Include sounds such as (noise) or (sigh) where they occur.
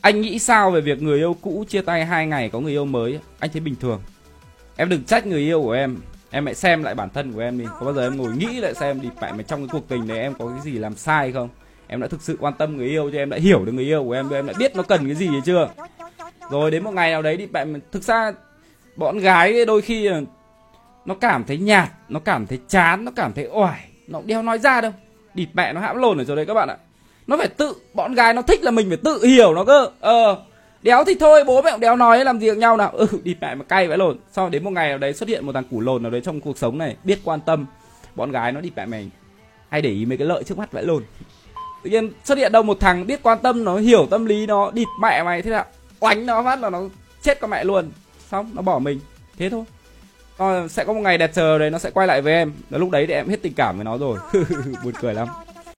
anh nghĩ sao về việc người yêu cũ chia tay hai ngày có người yêu mới? Anh thấy bình thường. Em đừng trách người yêu của em. Em hãy xem lại bản thân của em đi. Có bao giờ em ngồi nghĩ lại xem đi. Mẹ mà trong cái cuộc tình này em có cái gì làm sai không? Em đã thực sự quan tâm người yêu cho em đã hiểu được người yêu của em em đã biết nó cần cái gì hay chưa? Rồi đến một ngày nào đấy đi mẹ thực ra bọn gái đôi khi nó cảm thấy nhạt, nó cảm thấy chán, nó cảm thấy oải, nó đeo nói ra đâu. Địt mẹ nó hãm lồn ở chỗ đấy các bạn ạ nó phải tự, bọn gái nó thích là mình phải tự hiểu nó cơ. Ờ đéo thì thôi, bố mẹ cũng đéo nói làm gì được nhau nào. Ừ đi mẹ mà cay vãi lồn sau đến một ngày nào đấy xuất hiện một thằng củ lồn nào đấy trong cuộc sống này, biết quan tâm, bọn gái nó đi mẹ mày. Hay để ý mấy cái lợi trước mắt vãi lồn tự nhiên xuất hiện đâu một thằng biết quan tâm, nó hiểu tâm lý nó địt mẹ mày thế nào oánh nó phát là nó chết con mẹ luôn. Xong, nó bỏ mình. Thế thôi. Còn sẽ có một ngày đẹp chờ đấy, nó sẽ quay lại với em. Là lúc đấy thì em hết tình cảm với nó rồi. (laughs) Buồn cười lắm.